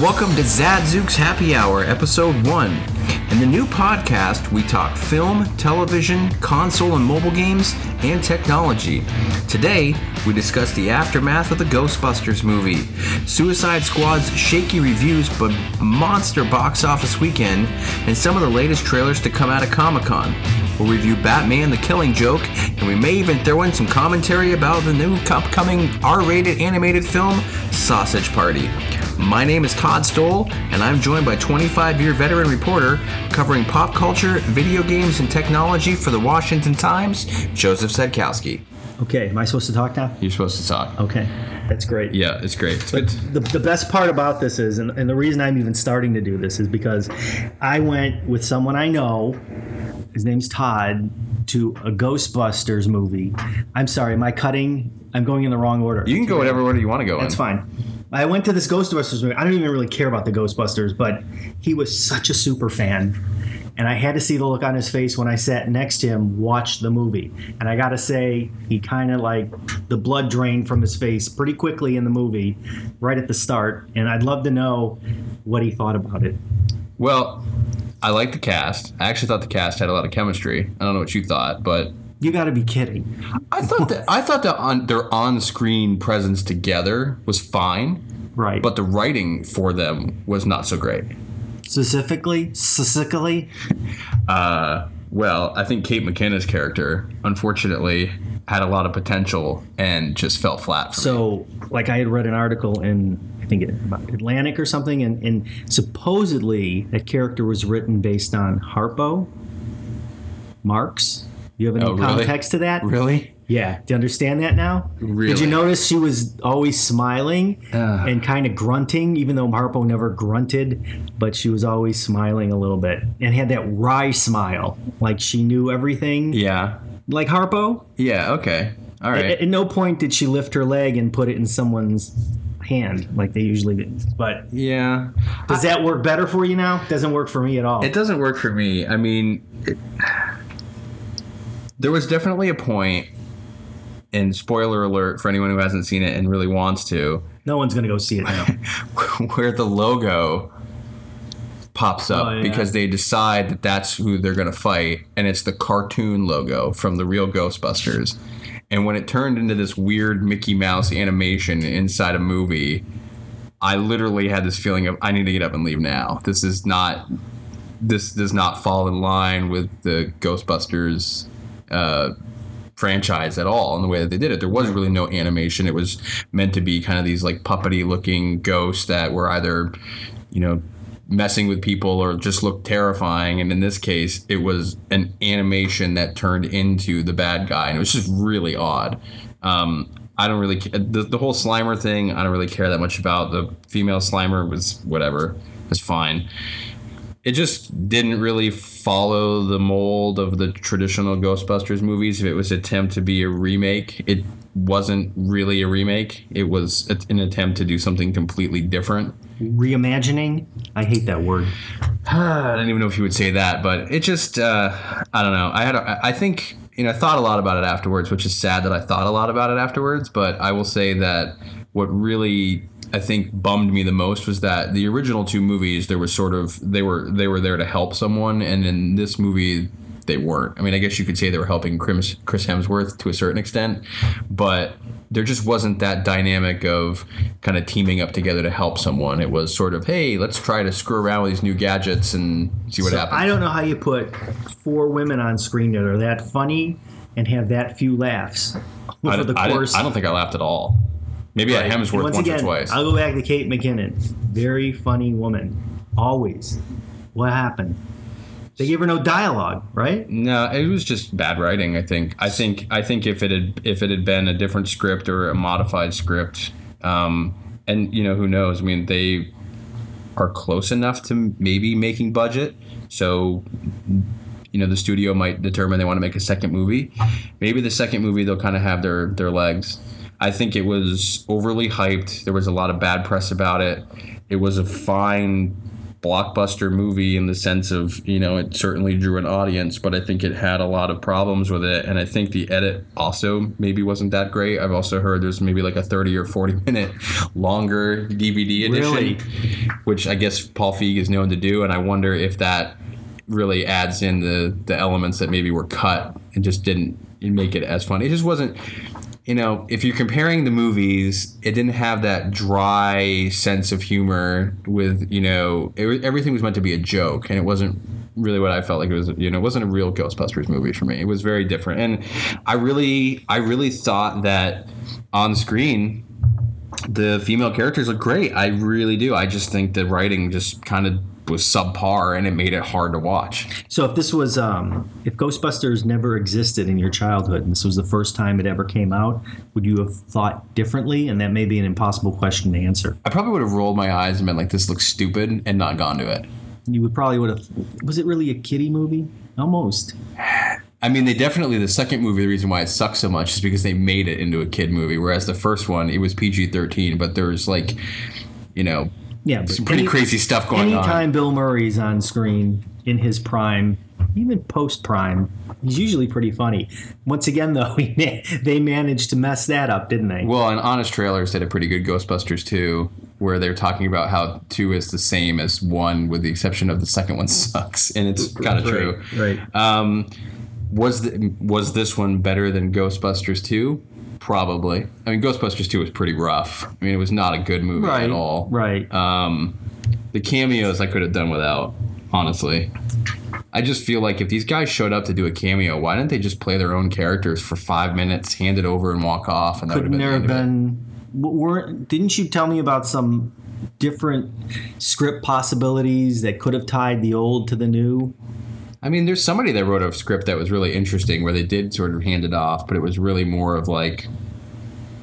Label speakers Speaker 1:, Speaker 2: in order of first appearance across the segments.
Speaker 1: Welcome to Zadzook's Happy Hour, Episode 1. In the new podcast, we talk film, television, console and mobile games, and technology. Today, we discuss the aftermath of the Ghostbusters movie, Suicide Squad's shaky reviews but monster box office weekend, and some of the latest trailers to come out of Comic Con. We'll review Batman the Killing Joke, and we may even throw in some commentary about the new upcoming R rated animated film, Sausage Party. My name is Todd Stoll, and I'm joined by 25 year veteran reporter covering pop culture, video games, and technology for the Washington Times, Joseph Szadkowski.
Speaker 2: Okay, am I supposed to talk now?
Speaker 1: You're supposed to talk.
Speaker 2: Okay, that's great.
Speaker 1: Yeah, it's great. It's good.
Speaker 2: The, the best part about this is, and, and the reason I'm even starting to do this is because I went with someone I know, his name's Todd, to a Ghostbusters movie. I'm sorry, am I cutting? I'm going in the wrong order.
Speaker 1: You can go whatever order you want to go
Speaker 2: That's
Speaker 1: in.
Speaker 2: fine. I went to this Ghostbusters movie. I don't even really care about the Ghostbusters, but he was such a super fan. And I had to see the look on his face when I sat next to him watch the movie. And I got to say, he kind of like the blood drained from his face pretty quickly in the movie, right at the start. And I'd love to know what he thought about it.
Speaker 1: Well, I like the cast. I actually thought the cast had a lot of chemistry. I don't know what you thought, but
Speaker 2: You got to be kidding.
Speaker 1: I thought that I thought that on their on-screen presence together was fine,
Speaker 2: Right.
Speaker 1: but the writing for them was not so great.
Speaker 2: specifically, specifically,
Speaker 1: Uh, well, I think Kate McKinnon character, unfortunately, had a lot of potential and just fell flat. For me.
Speaker 2: So, like, I had read an article in, I think, about Atlantic or something, and, and supposedly that character was written based on Harpo Marx. You have any
Speaker 1: Oh, really?
Speaker 2: context to that?
Speaker 1: really,
Speaker 2: Yeah. Do you understand that now? Did you notice she was always smiling
Speaker 1: Ah.
Speaker 2: and kind of grunting, even though Harpo never grunted, but she was always smiling a little bit and had that wry smile, like she knew everything,
Speaker 1: yeah,
Speaker 2: like Harpo.
Speaker 1: yeah, okay, all right.
Speaker 2: At, at no point did she lift her leg and put it in someone's hand like they usually do. But
Speaker 1: yeah,
Speaker 2: does that work better for you now? Doesn't work for me at all.
Speaker 1: It doesn't work for me. I mean, it, there was definitely a point, and spoiler alert for anyone who hasn't seen it and really wants to,
Speaker 2: no one's gonna go see it now.
Speaker 1: where the logo pops up
Speaker 2: Oh, yeah.
Speaker 1: because they decide that that's who they're going to fight, and it's the cartoon logo from the real Ghostbusters. And when it turned into this weird Mickey Mouse animation inside a movie, I literally had this feeling of I need to get up and leave now. This is not this does not fall in line with the Ghostbusters uh, franchise at all in the way that they did it. There was really no animation. It was meant to be kind of these like puppety looking ghosts that were either, you know, messing with people or just looked terrifying. And in this case, it was an animation that turned into the bad guy, and it was just really odd. Um, I don't really ca- the, the whole Slimer thing. I don't really care that much about the female Slimer. Was whatever. It's fine it just didn't really follow the mold of the traditional Ghostbusters movies. If it was an attempt to be a remake, it wasn't really a remake. It was an attempt to do something completely different.
Speaker 2: Reimagining? I hate that word.
Speaker 1: I don't even know if you would say that, but it just uh, I don't know. I had a, I think you know I thought a lot about it afterwards, which is sad that I thought a lot about it afterwards. But I will say that what really I think bummed me the most was that the original two movies there was sort of they were they were there to help someone, and in this movie they weren't. I mean, I guess you could say they were helping Chris, Hemsworth to a certain extent, but there just wasn't that dynamic of kind of teaming up together to help someone. It was sort of, hey, let's try to screw around with these new gadgets and see what
Speaker 2: So
Speaker 1: happens.
Speaker 2: I don't know how you put four women on screen that are that funny and have that few laughs
Speaker 1: I,
Speaker 2: over the
Speaker 1: I didn't-
Speaker 2: course.
Speaker 1: I don't think I laughed at all. Maybe at
Speaker 2: And
Speaker 1: Hemsworth
Speaker 2: once
Speaker 1: once,
Speaker 2: again,
Speaker 1: or twice.
Speaker 2: I'll go back to Kate McKinnon. Very funny woman. Always. What happened? They gave her no dialogue, right?
Speaker 1: No, it was just bad writing. I think. I think. I think if it had if it had been a different script or a modified script, um, and you know who knows? I mean, they are close enough to maybe making budget, so you know the studio might determine they want to make a second movie. Maybe the second movie they'll kind of have their their legs. I think it was overly hyped. There was a lot of bad press about it. It was a fine blockbuster movie in the sense of you know it certainly drew an audience, but I think it had a lot of problems with it, and I think the edit also maybe wasn't that great. I've also heard there's maybe like a 30 or 40 minute longer DVD edition,
Speaker 2: Really?
Speaker 1: which I guess Paul Feig is known to do, and I wonder if that really adds in the the elements that maybe were cut and just didn't make it as funny. It just wasn't you know, if you're comparing the movies, it didn't have that dry sense of humor with, you know, it, everything was meant to be a joke and it wasn't really what I felt like it was, you know, it wasn't a real Ghostbusters movie for me. It was very different. And I really I really thought that on screen the female characters look great. I really do. I just think the writing just kind of was subpar and it made it hard to watch.
Speaker 2: So if this was, um, if Ghostbusters never existed in your childhood and this was the first time it ever came out, would you have thought differently? And that may be an impossible question to answer.
Speaker 1: I probably would have rolled my eyes and been like, this looks stupid and not gone to it.
Speaker 2: You would probably would have. Was it really a kiddie movie? Almost.
Speaker 1: I mean, they definitely the second movie. The reason why it sucks so much is because they made it into a kid movie, whereas the first one it was PG thirteen, but there's like, you know,
Speaker 2: Yeah,
Speaker 1: some pretty
Speaker 2: any-
Speaker 1: crazy stuff going on.
Speaker 2: Anytime Bill Murray's on screen in his prime, even post prime, he's usually pretty funny. Once again, though, they managed to mess that up, didn't they?
Speaker 1: Well, and Honest Trailers did a pretty good Ghostbusters too, where they're talking about how two is the same as one, with the exception of the second one sucks, and it's kind of true.
Speaker 2: Right.
Speaker 1: Um, was the, was this one better than Ghostbusters two? Probably. I mean, Ghostbusters two was pretty rough. I mean, it was not a good movie
Speaker 2: Right.
Speaker 1: at all.
Speaker 2: Right.
Speaker 1: Um, the cameos I could have done without, honestly. I just feel like if these guys showed up to do a cameo, why didn't they just play their own characters for five minutes, hand it over, and walk off? And that would have
Speaker 2: Couldn't
Speaker 1: been,
Speaker 2: there
Speaker 1: the
Speaker 2: have
Speaker 1: end of it?
Speaker 2: been? Weren't? Didn't you tell me about some different script possibilities that could have tied the old to the new?
Speaker 1: I mean, there's somebody that wrote a script that was really interesting where they did sort of hand it off, but it was really more of like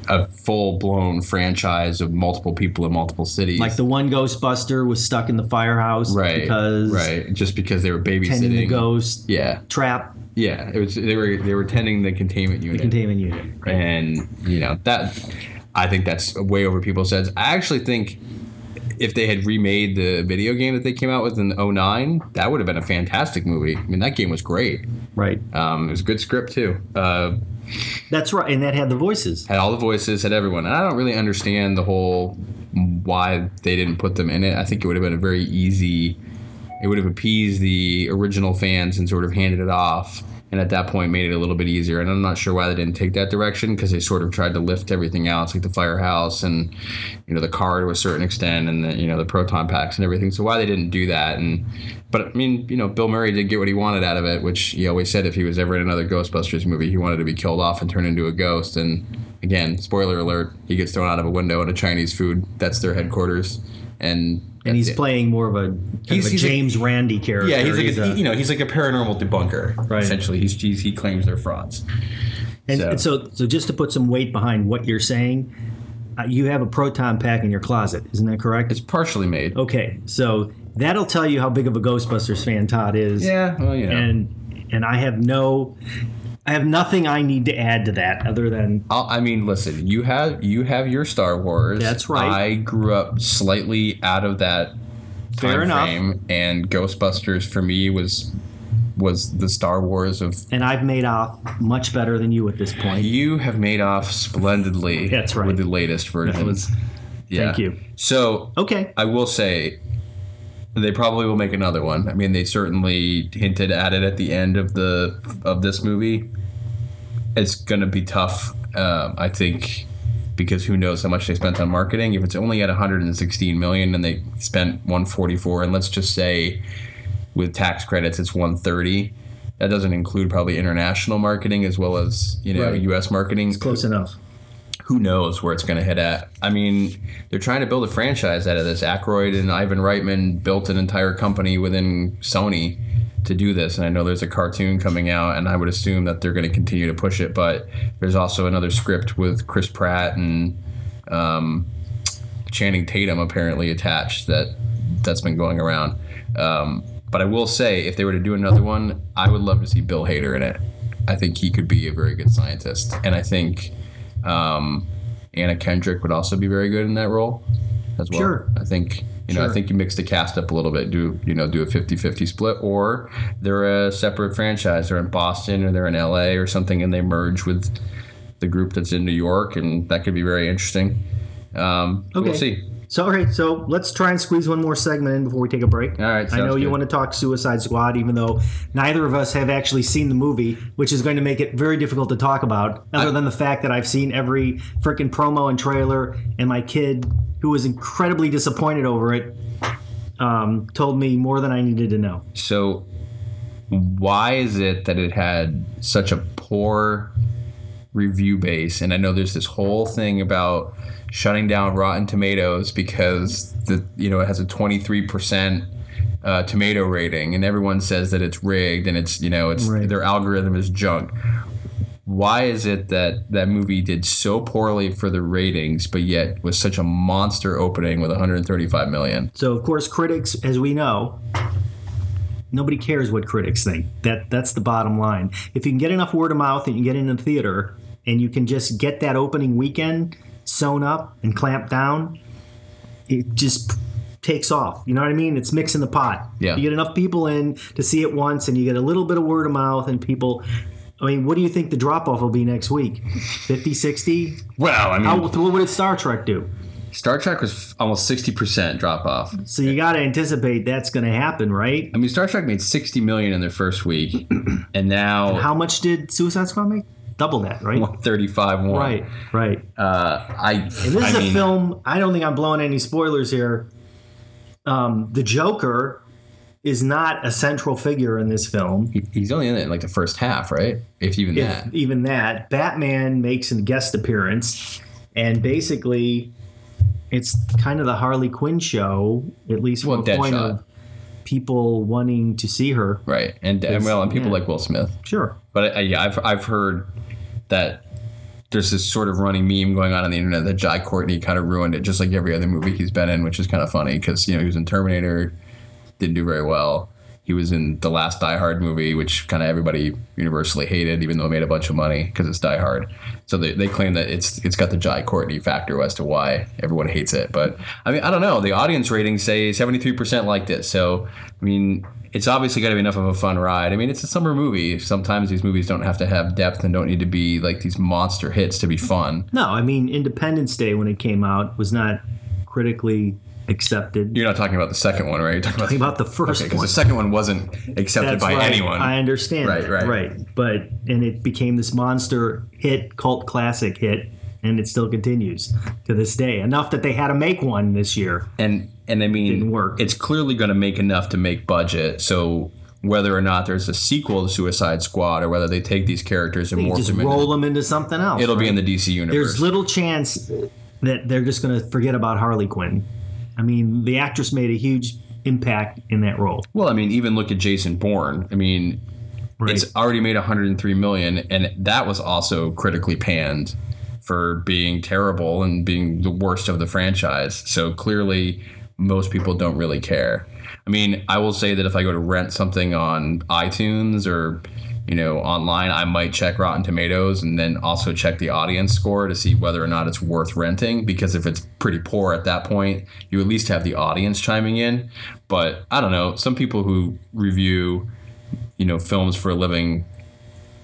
Speaker 1: a full blown franchise of multiple people in multiple cities.
Speaker 2: Like the one Ghostbuster was stuck in the firehouse
Speaker 1: right,
Speaker 2: because
Speaker 1: right, just because they were babysitting.
Speaker 2: the ghost
Speaker 1: Yeah,
Speaker 2: trap
Speaker 1: yeah. It was they were they were tending the containment unit.
Speaker 2: containment unit.
Speaker 1: and you know that I think that's way over people's heads. I actually think if they had remade the video game that they came out with in 09, that would have been a fantastic movie. I mean, that game was great.
Speaker 2: Right.
Speaker 1: Um, it was a good script too. Uh,
Speaker 2: That's right, and that had the voices.
Speaker 1: had all the voices, had everyone, and I don't really understand the whole why they didn't put them in it. I think it would have been a very easy. It would have appeased the original fans and sort of handed it off, and at that point made it a little bit easier. And I'm not sure why they didn't take that direction because they sort of tried to lift everything else, like the firehouse and you know the car to a certain extent, and the you know the proton packs and everything. So why they didn't do that? And but I mean, you know, Bill Murray did get what he wanted out of it, which he always said if he was ever in another Ghostbusters movie, he wanted to be killed off and turned into a ghost. And again, spoiler alert, he gets thrown out of a window in a Chinese food. That's their headquarters. And
Speaker 2: And he's
Speaker 1: it.
Speaker 2: playing more of a,
Speaker 1: He's-
Speaker 2: of a
Speaker 1: he's
Speaker 2: James Randi character.
Speaker 1: Yeah, he's like a,
Speaker 2: a-
Speaker 1: you know he's like a paranormal debunker.
Speaker 2: Right.
Speaker 1: Essentially, he's, he's he claims they're frauds.
Speaker 2: And
Speaker 1: So-
Speaker 2: and so, so just to put some weight behind what you're saying, uh, you have a proton pack in your closet, isn't that correct?
Speaker 1: It's partially made.
Speaker 2: okay, so that'll tell you how big of a Ghostbusters fan Todd is.
Speaker 1: Yeah, well, you know.
Speaker 2: And and I have no, I have nothing I need to add to that other than
Speaker 1: I'll, I mean, listen. You have you have your Star Wars.
Speaker 2: That's right.
Speaker 1: I grew up slightly out of that
Speaker 2: Fair enough.
Speaker 1: frame, and Ghostbusters for me was was the Star Wars of.
Speaker 2: and I've made off much better than you at this point.
Speaker 1: You have made off splendidly.
Speaker 2: That's right.
Speaker 1: With the latest version.
Speaker 2: Was
Speaker 1: yeah.
Speaker 2: thank you.
Speaker 1: So
Speaker 2: Okay.
Speaker 1: I will say they probably will make another one. I mean, they certainly hinted at it at the end of the of this movie. It's going to be tough, um, I think, because who knows how much they spent on marketing. If it's only at 116 million and they spent 144, and let's just say with tax credits it's 130. That doesn't include probably international marketing as well as you know
Speaker 2: Right.
Speaker 1: U.S. marketing It's
Speaker 2: Close enough.
Speaker 1: Who knows where it's going to hit at. I mean, they're trying to build a franchise out of this. Aykroyd and Ivan Reitman built an entire company within Sony to do this, and I know there's a cartoon coming out, and I would assume that they're going to continue to push it. But there's also another script with Chris Pratt and um, Channing Tatum apparently attached that that's been going around. Um, but I will say, if they were to do another one, I would love to see Bill Hader in it. I think he could be a very good scientist, and I think um, Anna Kendrick would also be very good in that role as well.
Speaker 2: Sure.
Speaker 1: I think You know, I think you mix the cast up a little bit, do you know, do a 50-50 split, or they're a separate franchise. They're in Boston or they're in LA or something, and they merge with the group that's in New York, and that could be very interesting. Um,
Speaker 2: Okay.
Speaker 1: We'll see.
Speaker 2: So, okay, so let's try and squeeze one more segment in before we take a break.
Speaker 1: All right,
Speaker 2: I know
Speaker 1: sounds
Speaker 2: you want to talk Suicide Squad, even though neither of us have actually seen the movie, which is going to make it very difficult to talk about, other
Speaker 1: I-
Speaker 2: than the fact that I've seen every freaking promo and trailer, and my kid, who was incredibly disappointed over it, um, told me more than I needed to know.
Speaker 1: So, why is it that it had such a poor review base? And I know there's this whole thing about shutting down Rotten Tomatoes because the you know it has a 23 percent uh, tomato rating, and everyone says that it's rigged and it's you know it's
Speaker 2: Right.
Speaker 1: their algorithm is junk. Why is it that that movie did so poorly for the ratings, but yet was such a monster opening with 135 million?
Speaker 2: So, of course, critics, as we know, nobody cares what critics think. That that's the bottom line. If you can get enough word of mouth and you get in the theater and you can just get that opening weekend sewn up and clamped down, it just takes off. You know what I mean? It's mixing the pot.
Speaker 1: Yeah.
Speaker 2: You get enough people in to see it once and you get a little bit of word of mouth and people I mean, what do you think the drop off will be next week? 50, 60?
Speaker 1: Well, I mean,
Speaker 2: How, what did Star Trek do?
Speaker 1: Star Trek was almost 60% drop off.
Speaker 2: So you got to anticipate that's going to happen, right?
Speaker 1: I mean, Star Trek made 60 million in their first week, and now
Speaker 2: How much did Suicide Squad make? Double that, right?
Speaker 1: 135 more.
Speaker 2: Right, right.
Speaker 1: Uh, I.
Speaker 2: And this
Speaker 1: I
Speaker 2: is a film. I don't think I'm blowing any spoilers here. Um, the Joker is not a central figure in this film.
Speaker 1: he- He's only in it in like the first half, right? If even
Speaker 2: If
Speaker 1: that.
Speaker 2: even that, Batman makes a guest appearance, and basically, it's kind of the Harley Quinn show, at least from
Speaker 1: Well,
Speaker 2: the point
Speaker 1: Deadshot.
Speaker 2: of people wanting to see her.
Speaker 1: Right, and, and well, and people
Speaker 2: yeah.
Speaker 1: like Will Smith.
Speaker 2: Sure.
Speaker 1: But uh, yeah, I've I've heard that there's this sort of running meme going on on the internet that Jai Courtney kind of ruined it, just like every other movie he's been in, which is kind of funny because you know he was in Terminator, didn't do very well. He was in the last Die Hard movie, which kind of everybody universally hated, even though it made a bunch of money because it's Die Hard. So they, they claim that it's it's got the Jai Courtney factor as to why everyone hates it. But I mean, I don't know. The audience ratings say 73% liked it. So I mean, it's obviously got to be enough of a fun ride. I mean, it's a summer movie. Sometimes these movies don't have to have depth and don't need to be like these monster hits to be fun.
Speaker 2: No, I mean Independence Day when it came out was not critically accepted.
Speaker 1: You're not talking about the second one, right? You're talking about,
Speaker 2: Talking about the first
Speaker 1: because
Speaker 2: one.
Speaker 1: the second one wasn't accepted
Speaker 2: That's
Speaker 1: by
Speaker 2: right.
Speaker 1: anyone.
Speaker 2: I understand.
Speaker 1: Right,
Speaker 2: that,
Speaker 1: right.
Speaker 2: right. But and it became this monster hit, cult classic hit, and it still continues to this day. Enough that they had to make one this year.
Speaker 1: and and I mean,
Speaker 2: Didn't work.
Speaker 1: it's clearly going to make enough to make budget. So whether or not there's a sequel to Suicide Squad or whether they take these characters and morph
Speaker 2: just
Speaker 1: them
Speaker 2: roll
Speaker 1: into,
Speaker 2: them into something else.
Speaker 1: it'll be in the DC universe.
Speaker 2: There's little chance that they're just going to forget about Harley Quinn. I mean, the actress made a huge impact in that role.
Speaker 1: well, I mean, even look at Jason Bourne. I mean,
Speaker 2: Right.
Speaker 1: it's already made 103 million, and that was also critically panned for being terrible and being the worst of the franchise. So clearly, most people don't really care. I mean, I will say that if I go to rent something on iTunes or you know online, I might check Rotten Tomatoes and then also check the audience score to see whether or not it's worth renting. Because if it's pretty poor at that point, you at least have the audience chiming in. But I don't know. Some people who review you know films for a living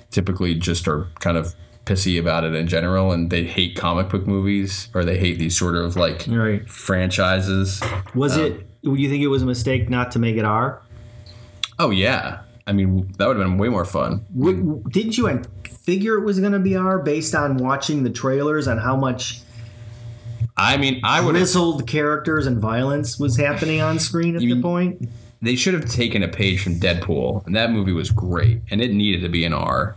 Speaker 1: typically just are kind of pissy about it in general and they hate comic book movies or they hate these sort of like
Speaker 2: Right.
Speaker 1: franchises
Speaker 2: Was um, it? Do you think it was a mistake not to make it R?
Speaker 1: oh yeah i mean that would have been way more fun
Speaker 2: W- Didn't you figure it was going to be R based on watching the trailers on how much
Speaker 1: i mean i would
Speaker 2: grizzled characters and violence was happening on screen at
Speaker 1: You
Speaker 2: the point?
Speaker 1: they should have taken a page from deadpool and that movie was great and it needed to be an r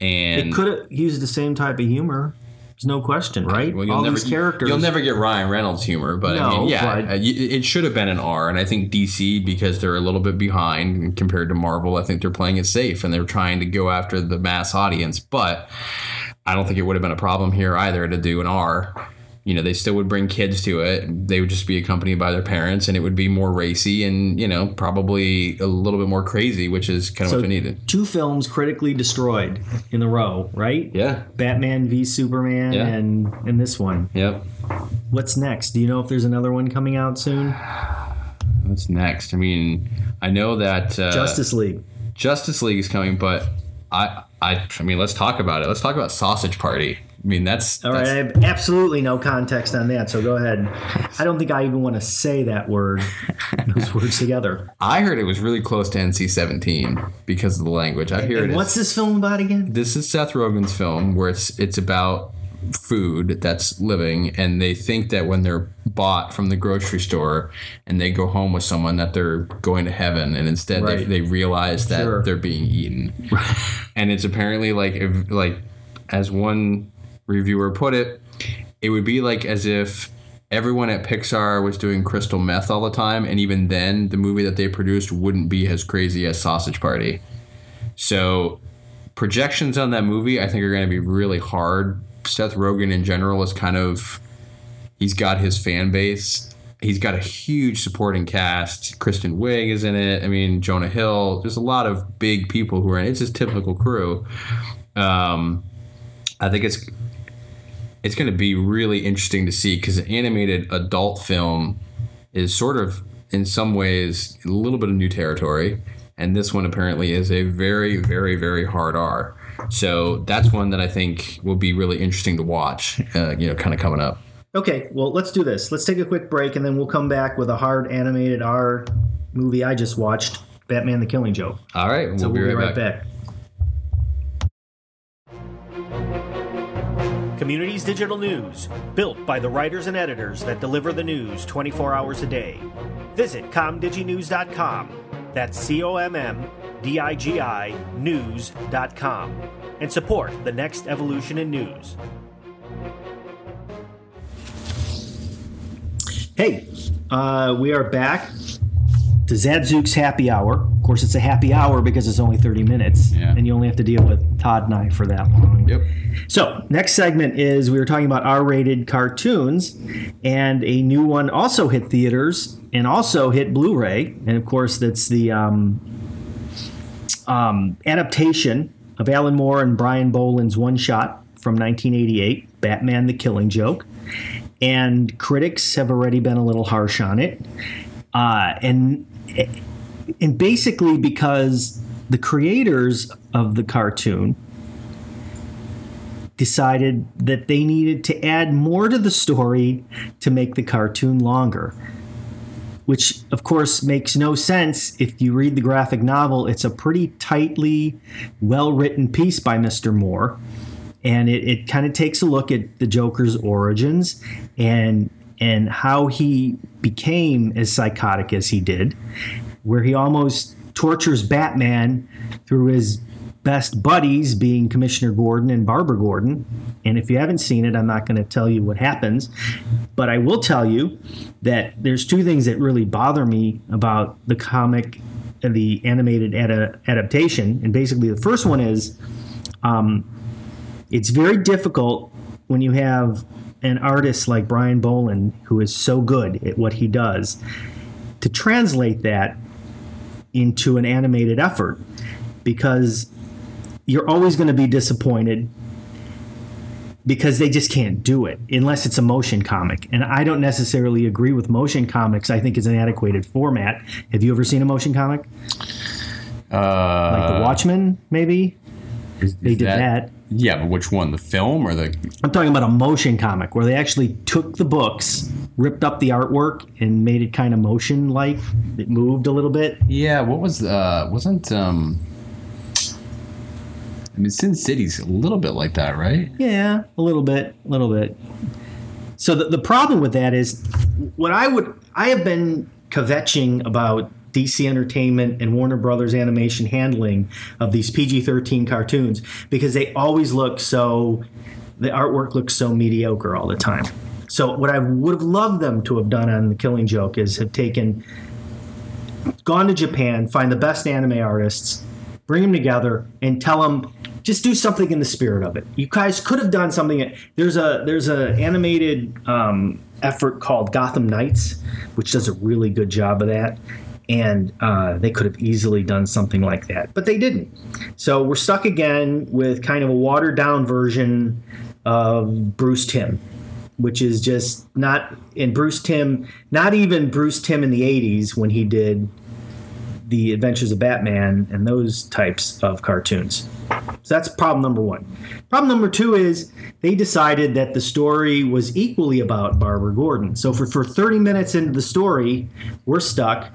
Speaker 1: and
Speaker 2: It could have used the same type of humor. There's no question, right?
Speaker 1: Well, you'll
Speaker 2: All
Speaker 1: never,
Speaker 2: these characters.
Speaker 1: You'll never get Ryan Reynolds humor, but I mean, yeah,
Speaker 2: but-
Speaker 1: uh, it should have been an R. And I think DC, because they're a little bit behind compared to Marvel, I think they're playing it safe and they're trying to go after the mass audience. But I don't think it would have been a problem here either to do an R. You know, they still would bring kids to it. They would just be accompanied by their parents, and it would be more racy and you know probably a little bit more crazy, which is kind of
Speaker 2: So
Speaker 1: what they needed.
Speaker 2: two films critically destroyed in a row, right?
Speaker 1: Yeah.
Speaker 2: Batman v Superman
Speaker 1: Yeah.
Speaker 2: and and this one.
Speaker 1: Yep.
Speaker 2: what's next? Do you know if there's another one coming out soon?
Speaker 1: What's next? I mean, I know that uh,
Speaker 2: Justice League.
Speaker 1: Justice League is coming, but I, I, I mean, let's talk about it. Let's talk about Sausage Party. I mean, that's
Speaker 2: All right,
Speaker 1: that's-
Speaker 2: I have absolutely no context on that, so go ahead. I don't think I even want to say that word, those words together.
Speaker 1: I heard it was really close to NC-17 because of the language. I hear
Speaker 2: And
Speaker 1: it.
Speaker 2: what's
Speaker 1: is-
Speaker 2: this film about again?
Speaker 1: this is Seth Rogen's film where it's it's about food that's living and they think that when they're bought from the grocery store and they go home with someone that they're going to heaven and instead they,
Speaker 2: Right.
Speaker 1: they realize that
Speaker 2: Sure.
Speaker 1: they're being eaten and it's apparently like if, like as one reviewer put it it would be like as if everyone at Pixar was doing crystal meth all the time and even then the movie that they produced wouldn't be as crazy as Sausage Party so projections on that movie I think are going to be really hard. Seth Rogen in general is kind of he's got his fan base. He's got a huge supporting cast. Kristen Wiig is in it. I mean, Jonah Hill. There's a lot of big people who are in it. It's his typical crew. Um, I think it's it's going to be really interesting to see because an animated adult film is sort of in some ways a little bit of new territory and this one apparently is a very very very hard r so that's one that i think will be really interesting to watch uh, you know kind of coming up
Speaker 2: Okay, well, let's do this. Let's take a quick break, and then we'll come back with a hard animated R movie I just watched, Batman: The Killing Joke.
Speaker 1: all right so we'll,
Speaker 2: So
Speaker 1: be, right, back.
Speaker 2: back. Communities Digital News, built by the writers and editors that deliver the news 24 hours a day. Visit commdiginews.com. That's C O M M D I G I news.com. And support the next evolution in news. Hey, uh, we are back to Zadzook's happy hour. Of course, it's a happy hour because it's only 30 minutes,
Speaker 1: Yeah.
Speaker 2: and you only have to deal with Todd and I for that long.
Speaker 1: yep
Speaker 2: So, next segment is we were talking about R rated cartoons, and a new one also hit theaters and also hit Blu ray. And of course, that's the um, um, adaptation of Alan Moore and Brian Bolland's one shot from 1988, Batman the Killing Joke. And critics have already been a little harsh on it. Uh, and and basically because the creators of the cartoon decided that they needed to add more to the story to make the cartoon longer. Which, of course, makes no sense if you read the graphic novel. It's a pretty tightly, well written piece by Mr. Moore. And it, it kind of takes a look at the Joker's origins and and how he became as psychotic as he did, where he almost tortures Batman through his best buddies being Commissioner Gordon and Barbara Gordon. And if you haven't seen it, I'm not going to tell you what happens, but I will tell you that there's two things that really bother me about the comic the animated ada- adaptation. And basically, the first one is um, it's very difficult when you have an artist like Brian Bolland who is so good at what he does to translate that into an animated effort because you're always going to be disappointed because they just can't do it unless it's a motion comic. And I don't necessarily agree with motion comics. I think it's an antiquated format. Have you ever seen a motion comic?
Speaker 1: uh,
Speaker 2: Like The Watchmen, maybe?
Speaker 1: Is-
Speaker 2: They
Speaker 1: is
Speaker 2: did that.
Speaker 1: yeah but which one the film or the
Speaker 2: I'm talking about a motion comic where they actually took the books, ripped up the artwork, and made it kind of motion like. It moved a little bit.
Speaker 1: yeah what was uh wasn't um i mean sin city's a little bit like that right
Speaker 2: Yeah, a little bit, a little bit. So the, the problem with that is what I would I have been kvetching about DC Entertainment and Warner Brothers Animation handling of these PG-13 cartoons because they always look so the artwork looks so mediocre all the time. So what I would have loved them to have done on The Killing Joke is have taken gone to Japan, find the best anime artists, bring them together, and tell them just do something in the spirit of it. You guys could have done something. There's a there's a animated um, effort called Gotham Knights, which does a really good job of that. And uh, they could have easily done something like that, but they didn't. So we're stuck again with kind of a watered down version of Bruce Timm. which is just not in Bruce Timm, not even Bruce Timm in the 80s when he did the Adventures of Batman and those types of cartoons. So that's problem number one. Problem number two is they decided that the story was equally about Barbara Gordon. So for, for 30 minutes into the story, we're stuck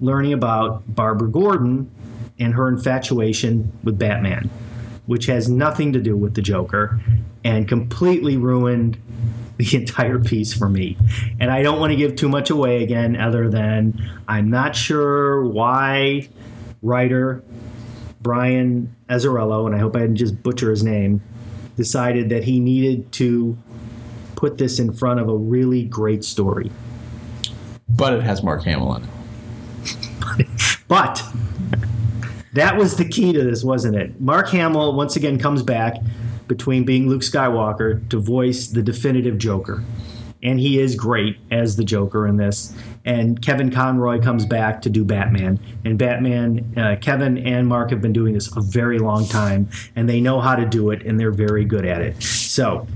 Speaker 2: learning about Barbara Gordon and her infatuation with Batman, which has nothing to do with the Joker and completely ruined the entire piece for me. And I don't want to give too much away again, other than I'm not sure why writer Brian Azzarello, and I hope I didn't just butcher his name, decided that he needed to put this in front of a really great story.
Speaker 1: But it has Mark Hamill in it.
Speaker 2: But that was the key to this, wasn't it? Mark Hamill once again comes back between being Luke Skywalker to voice the definitive Joker. And he is great as the Joker in this. And Kevin Conroy comes back to do Batman. And Batman, uh, Kevin and Mark have been doing this a very long time, and they know how to do it, and they're very good at it. So,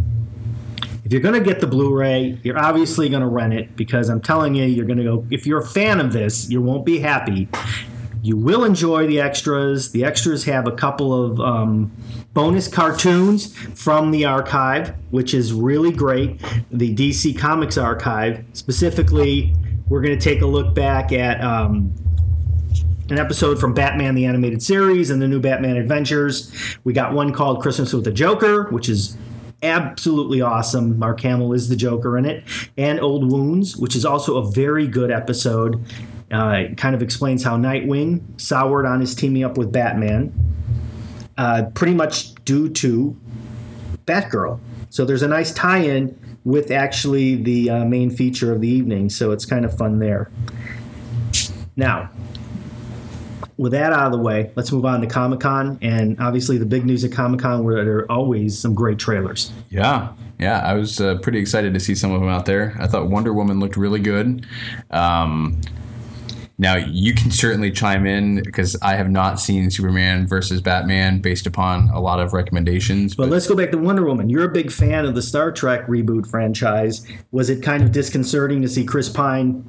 Speaker 2: if you're going to get the Blu-ray, you're obviously going to rent it because I'm telling you, you're going to go. If you're a fan of this, you won't be happy. You will enjoy the extras. The extras have a couple of um, bonus cartoons from the archive, which is really great. The DC Comics archive, specifically, we're going to take a look back at. Um, an episode from Batman the Animated Series and the new Batman Adventures. We got one called Christmas with the Joker, which is absolutely awesome. Mark Hamill is the Joker in it, and Old Wounds, which is also a very good episode. Uh, kind of explains how Nightwing soured on his teaming up with Batman, uh, pretty much due to Batgirl. So there's a nice tie-in with actually the uh, main feature of the evening. So it's kind of fun there. Now, with that out of the way, let's move on to Comic Con. And obviously, the big news at Comic Con were there are always some great trailers.
Speaker 1: Yeah, yeah, I was uh, pretty excited to see some of them out there. I thought Wonder Woman looked really good. Um, now you can certainly chime in because I have not seen Superman versus Batman based upon a lot of recommendations.
Speaker 2: But, let's go back to Wonder Woman. You're a big fan of the Star Trek reboot franchise. Was it kind of disconcerting to see Chris Pine?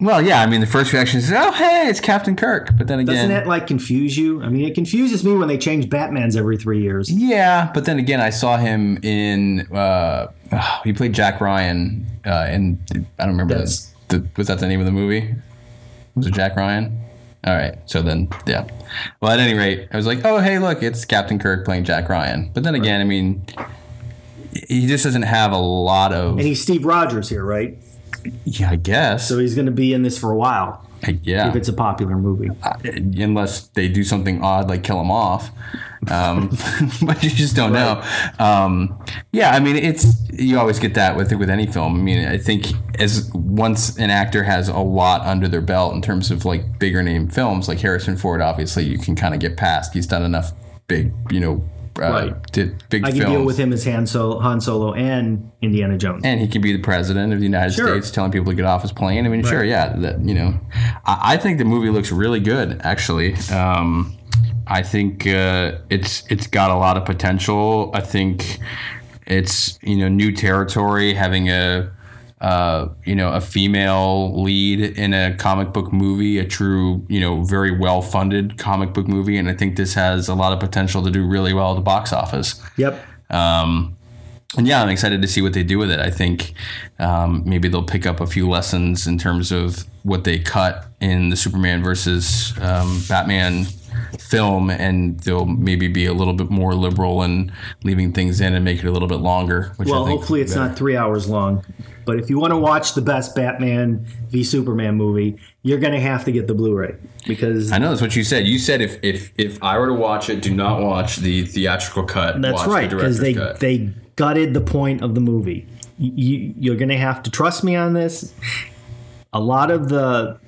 Speaker 1: Well, yeah, I mean the first reaction is, "Oh, hey, it's Captain Kirk," but then again,
Speaker 2: Doesn't that like confuse you? I mean, it confuses me when they change Batman's every three years.
Speaker 1: Yeah, but then again, I saw him in. Uh, oh, he played Jack Ryan, uh, and I don't remember the, the, was that the name of the movie? Was it Jack Ryan? All right, so then yeah. Well, at any rate, I was like, oh hey, look, it's Captain Kirk playing Jack Ryan. But then again, I mean, he just doesn't have a lot of.
Speaker 2: And he's Steve Rogers here, right?
Speaker 1: Yeah, I guess.
Speaker 2: So he's going to be in this for a while
Speaker 1: yeah,
Speaker 2: if it's a popular movie.
Speaker 1: unless they do something odd like kill him off. Um, but you just don't know. Um, yeah, I mean, it's you always get that with with any film. I mean, I think as once an actor has a lot under their belt in terms of like bigger name films, like Harrison Ford, obviously you can kind of get past. He's done enough big, you know, uh,
Speaker 2: Right.
Speaker 1: did big
Speaker 2: I can
Speaker 1: films.
Speaker 2: deal with him as Han Solo, Han Solo and Indiana Jones.
Speaker 1: and he can be the president of the United
Speaker 2: Sure.
Speaker 1: States, telling people to get off his plane. I mean, sure, yeah, that you know, I, I think the movie looks really good. Actually, um, I think uh, it's it's got a lot of potential. I think it's you know new territory having a. Uh, you know, a female lead in a comic book movie, a true, you know, very well funded comic book movie. And I think this has a lot of potential to do really well at the box office.
Speaker 2: Yep.
Speaker 1: Um, and yeah, I'm excited to see what they do with it. I think um, maybe they'll pick up a few lessons in terms of what they cut in the Superman versus um, Batman film, and they'll maybe be a little bit more liberal and leaving things in and make it a little bit longer. Which
Speaker 2: Well,
Speaker 1: I think
Speaker 2: hopefully it's not three hours long. But if you want to watch the best Batman v Superman movie, you're going to have to get the Blu-ray because
Speaker 1: I know that's what you said. You said if if if I were to watch it, do not watch the theatrical cut.
Speaker 2: that's right because
Speaker 1: director's
Speaker 2: they
Speaker 1: cut.
Speaker 2: they gutted the point of the movie. You, you're going to have to trust me on this. A lot of the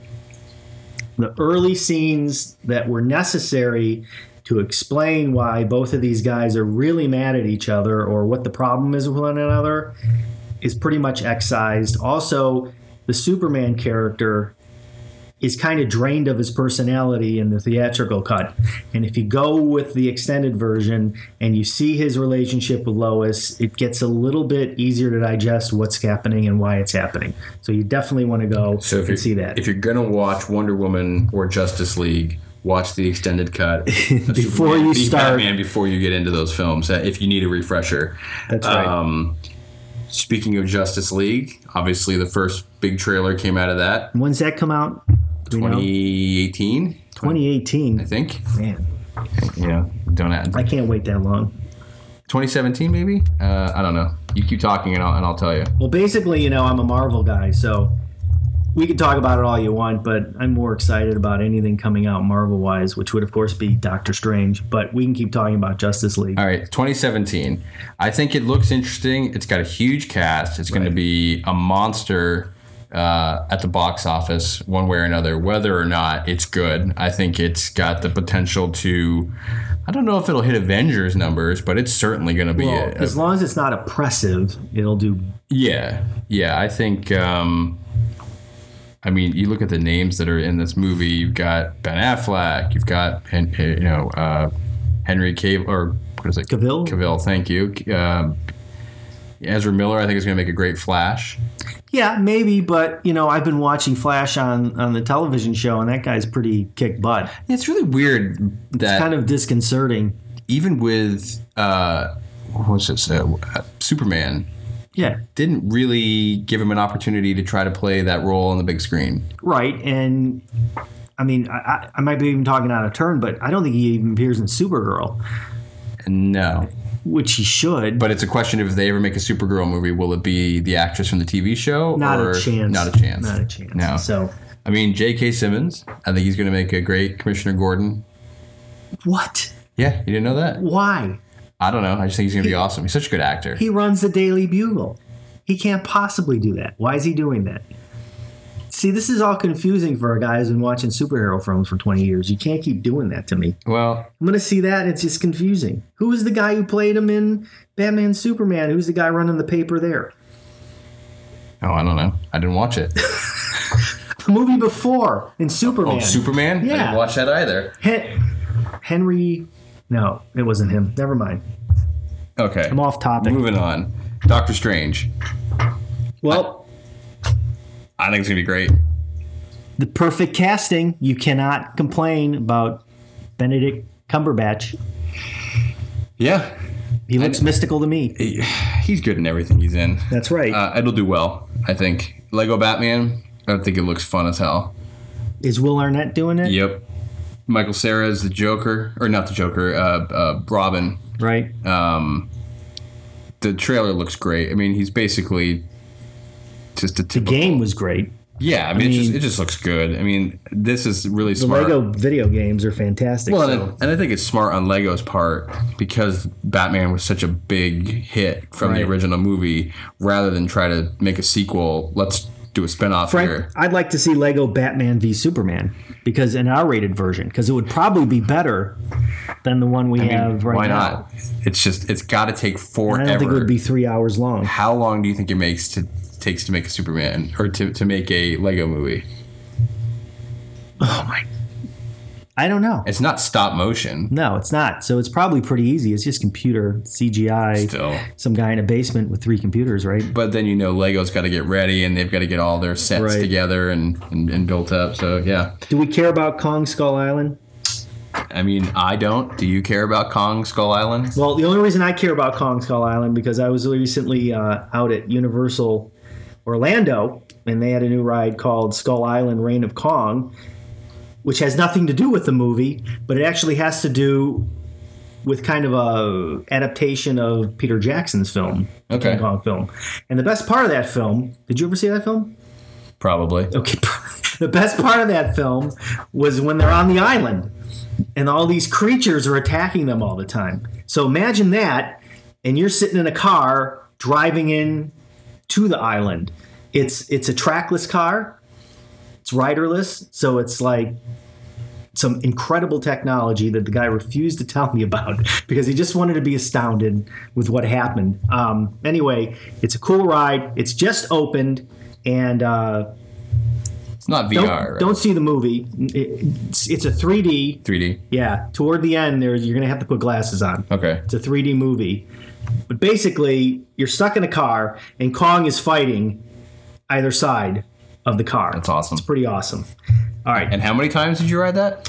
Speaker 2: the early scenes that were necessary to explain why both of these guys are really mad at each other or what the problem is with one another is pretty much excised. Also, the Superman character is kind of drained of his personality in the theatrical cut. And if you go with the extended version and you see his relationship with Lois, it gets a little bit easier to digest what's happening and why it's happening. So you definitely want to go
Speaker 1: So if
Speaker 2: and see that.
Speaker 1: if you're gonna watch Wonder Woman or Justice League, watch the extended cut
Speaker 2: Before
Speaker 1: Superman-
Speaker 2: you start-
Speaker 1: Batman before you get into those films. uh, If you need a refresher.
Speaker 2: That's right.
Speaker 1: Um, speaking of Justice League, obviously the first big trailer came out of that
Speaker 2: When's that come out? Do we know?
Speaker 1: 2018,
Speaker 2: 2018.
Speaker 1: I think.
Speaker 2: Man,
Speaker 1: Yeah, don't add.
Speaker 2: I can't wait that long.
Speaker 1: 2017 maybe. Uh, I don't know. You keep talking and I'll, and I'll tell you.
Speaker 2: Well, basically, you know, I'm a Marvel guy, so we can talk about it all you want, but I'm more excited about anything coming out Marvel wise, which would, of course, be Doctor Strange. But we can keep talking about Justice League.
Speaker 1: All right, 2017. I think it looks interesting. It's got a huge cast. It's going to be a monster uh, at the box office, one way or another. Whether or not it's good, I think it's got the potential to. I don't know if it'll hit Avengers numbers, but it's certainly going to be.
Speaker 2: Well,
Speaker 1: a,
Speaker 2: as long as it's not oppressive, it'll do.
Speaker 1: yeah, yeah. I think. Um, I mean, you look at the names that are in this movie. You've got Ben Affleck. You've got, you know, uh, Henry Cavill, or what is it?
Speaker 2: Cavill?
Speaker 1: Cavill. Thank you. Um, Ezra Miller, I think, is going to make a great Flash.
Speaker 2: Yeah, maybe, but you know, I've been watching Flash on on the television show, and that guy's pretty kick butt.
Speaker 1: It's really weird that
Speaker 2: Kind of disconcerting.
Speaker 1: even with uh, what's this uh, Superman
Speaker 2: Yeah,
Speaker 1: didn't really give him an opportunity to try to play that role on the big screen.
Speaker 2: right. And I mean, I, I might be even talking out of turn, but I don't think he even appears in Supergirl,
Speaker 1: No,
Speaker 2: which he should.
Speaker 1: but it's a question of if they ever make a Supergirl movie, will it be the actress from the TV show?
Speaker 2: not
Speaker 1: or
Speaker 2: a chance.
Speaker 1: Not a chance.
Speaker 2: Not a chance.
Speaker 1: No.
Speaker 2: So
Speaker 1: I mean, J.K. Simmons. I think he's going to make a great Commissioner Gordon.
Speaker 2: what?
Speaker 1: Yeah, you didn't know that?
Speaker 2: Why?
Speaker 1: I don't know. I just think he's going to be awesome. He's such a good actor.
Speaker 2: He runs the Daily Bugle. He can't possibly do that. Why is he doing that? See, this is all confusing for a guy who's been watching superhero films for 20 years. You can't keep doing that to me.
Speaker 1: well,
Speaker 2: I'm going to see that. It's just confusing. Who is the guy who played him in Batman Superman? Who's the guy running the paper there?
Speaker 1: oh, I don't know. I didn't watch it.
Speaker 2: The movie before in Superman.
Speaker 1: Oh, Superman? I
Speaker 2: Yeah.
Speaker 1: didn't watch that either.
Speaker 2: Hen- Henry. No, it wasn't him. Never mind.
Speaker 1: Okay.
Speaker 2: I'm off topic.
Speaker 1: Moving on. Doctor Strange.
Speaker 2: Well,
Speaker 1: I think it's going to be great.
Speaker 2: the perfect casting. You cannot complain about Benedict Cumberbatch.
Speaker 1: Yeah.
Speaker 2: He looks mystical to me.
Speaker 1: He- He's good in everything he's in.
Speaker 2: That's right.
Speaker 1: Uh, it'll do well, I think. Lego Batman, I think it looks fun as hell.
Speaker 2: Is Will Arnett doing it?
Speaker 1: Yep. Michael Cera is the Joker, or not the Joker, uh, uh, Robin.
Speaker 2: Right.
Speaker 1: Um, the trailer looks great. I mean, he's basically just a
Speaker 2: The game was great.
Speaker 1: Yeah, I mean, it, just, it just looks good. I mean, this is really
Speaker 2: The
Speaker 1: smart.
Speaker 2: Lego video games are fantastic.
Speaker 1: Well,
Speaker 2: so-
Speaker 1: and, and I think it's smart on Lego's part because Batman was such a big hit from the original movie. Rather than try to make a sequel, let's do a spinoff
Speaker 2: Frank,
Speaker 1: here.
Speaker 2: I'd like to see Lego Batman v Superman because an R-rated version because it would probably be better than the one we
Speaker 1: I mean,
Speaker 2: have right
Speaker 1: why
Speaker 2: now.
Speaker 1: Why not? It's just it's got to take
Speaker 2: And
Speaker 1: forever.
Speaker 2: I don't think it would be three hours long.
Speaker 1: How long do you think it makes to takes to make a Superman or to, to make a Lego movie?
Speaker 2: Oh my! I don't know.
Speaker 1: It's not stop motion.
Speaker 2: No, it's not. So it's probably pretty easy. It's just computer CGI.
Speaker 1: Still.
Speaker 2: Some guy in a basement with three computers, right?
Speaker 1: But then you know Lego's got to get ready and they've got to get all their sets
Speaker 2: Right.
Speaker 1: together and, and, and built up. So yeah,
Speaker 2: Do we care about Kong Skull Island?
Speaker 1: I mean I don't. Do you care about Kong Skull Island?
Speaker 2: Well, the only reason I care about Kong Skull Island because I was recently uh, out at Universal Orlando and they had a new ride called Skull Island Reign of Kong, which has nothing to do with the movie, but it actually has to do with kind of a adaptation of Peter Jackson's film,
Speaker 1: Okay.
Speaker 2: King Kong film. And the best part of that film, did you ever see that film?
Speaker 1: Probably.
Speaker 2: Okay. The best part of that film was when they're on the island and all these creatures are attacking them all the time. So imagine that, and you're sitting in a car driving in to the island. It's it's a trackless car. It's riderless, so it's like some incredible technology that the guy refused to tell me about because he just wanted to be astounded with what happened. Um, anyway, it's a cool ride. It's just opened, and uh,
Speaker 1: It's not VR.
Speaker 2: Don't,
Speaker 1: right?
Speaker 2: don't see the movie. It's, it's a 3D.
Speaker 1: 3D.
Speaker 2: Yeah, toward the end, there you're gonna have to put glasses on.
Speaker 1: Okay.
Speaker 2: It's a 3D movie, but basically, you're stuck in a car, and Kong is fighting either side of the car.
Speaker 1: That's awesome.
Speaker 2: It's pretty awesome. All right,
Speaker 1: And how many times did you ride that?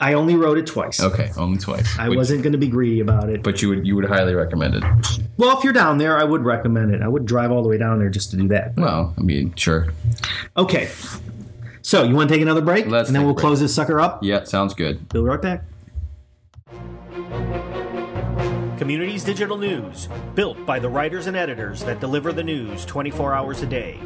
Speaker 2: I only rode it twice.
Speaker 1: Okay, only twice.
Speaker 2: I
Speaker 1: Which-
Speaker 2: wasn't going to be greedy about it.
Speaker 1: But you would you would highly recommend it.
Speaker 2: Well, if you're down there, I would recommend it. I would drive all the way down there just to do that.
Speaker 1: Well, I mean, sure.
Speaker 2: Okay. So, you want to take another break?
Speaker 1: Let's
Speaker 2: and then we'll close this sucker up?
Speaker 1: Yeah, sounds good.
Speaker 2: Bill right back. Communities Digital News, built by the writers and editors that deliver the news 24 hours a day.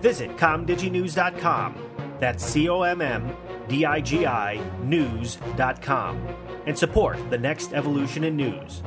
Speaker 2: Visit commdiginews.com. That's C O M M D I G I news.com. And support the next evolution in news.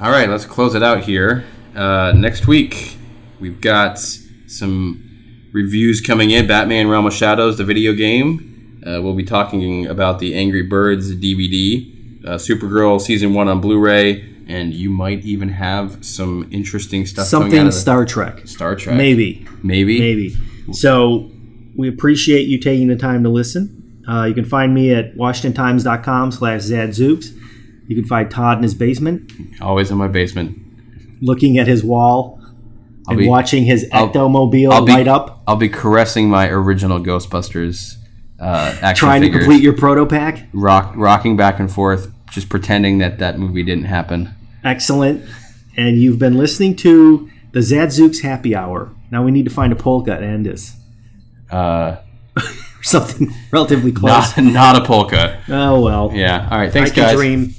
Speaker 1: All right, let's close it out here. Uh, next week, we've got some reviews coming in. Batman Realm of Shadows, the video game. Uh, we'll be talking about the Angry Birds DVD, uh, Supergirl season one on Blu-ray, and you might even have some interesting stuff
Speaker 2: Something Star Trek.
Speaker 1: Star Trek.
Speaker 2: Maybe.
Speaker 1: maybe,
Speaker 2: Maybe. So we appreciate you taking the time to listen. Uh, you can find me at washingtontimes.com slash zadzooks. You can find Todd in his basement
Speaker 1: Always in my basement.
Speaker 2: looking at his wall and
Speaker 1: be-
Speaker 2: watching his
Speaker 1: I'll- I'll be-
Speaker 2: light up,
Speaker 1: I'll be caressing my original Ghostbusters uh,
Speaker 2: trying
Speaker 1: figures,
Speaker 2: to complete your proton pack.
Speaker 1: rock, rocking back and forth, just pretending that that movie didn't happen.
Speaker 2: Excellent. And you've been listening to the Zadzooks Happy Hour. Now we need to find a polka to end this.
Speaker 1: Uh,
Speaker 2: something relatively close.
Speaker 1: not, not a polka.
Speaker 2: Oh, well.
Speaker 1: Yeah. All right. Thanks,
Speaker 2: I
Speaker 1: guys.
Speaker 2: dream.